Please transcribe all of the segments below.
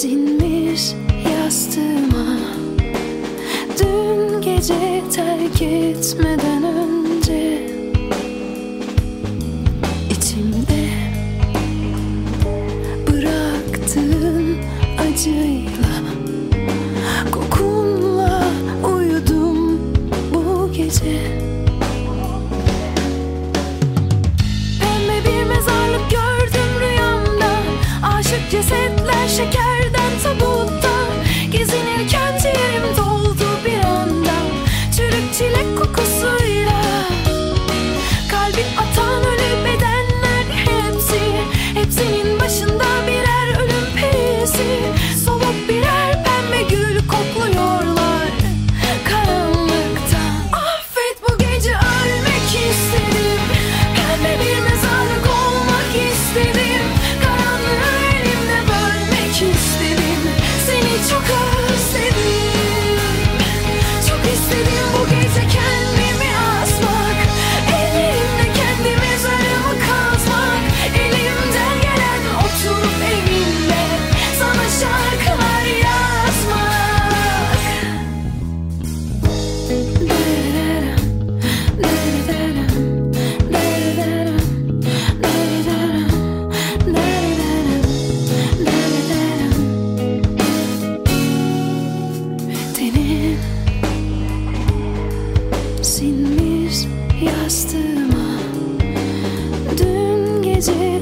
sinmiş yastığıma Dün gece terk etmeden önce acıyla Kokunla uyudum bu gece. Pembe bir mezarlık gördüm rüyamda. Aşık cesetler şeker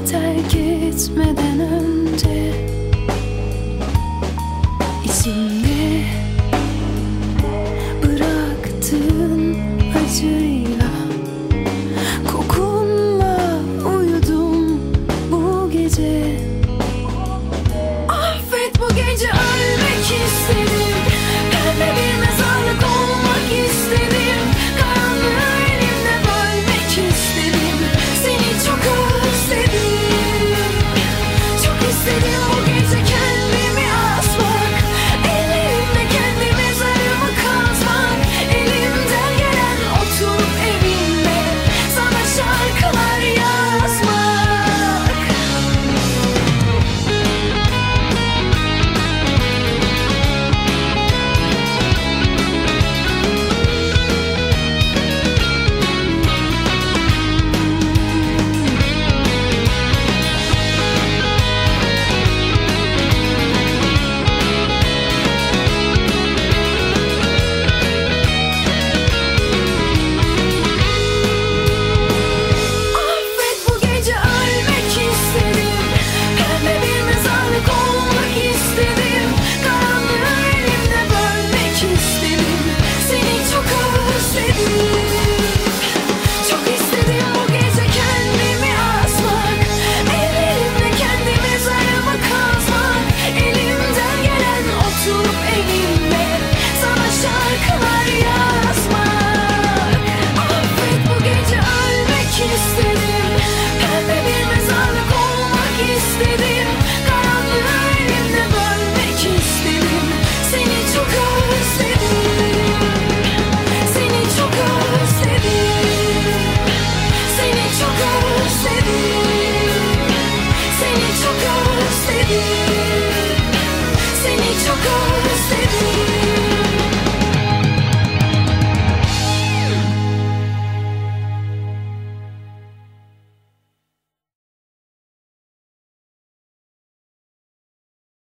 terk etmeden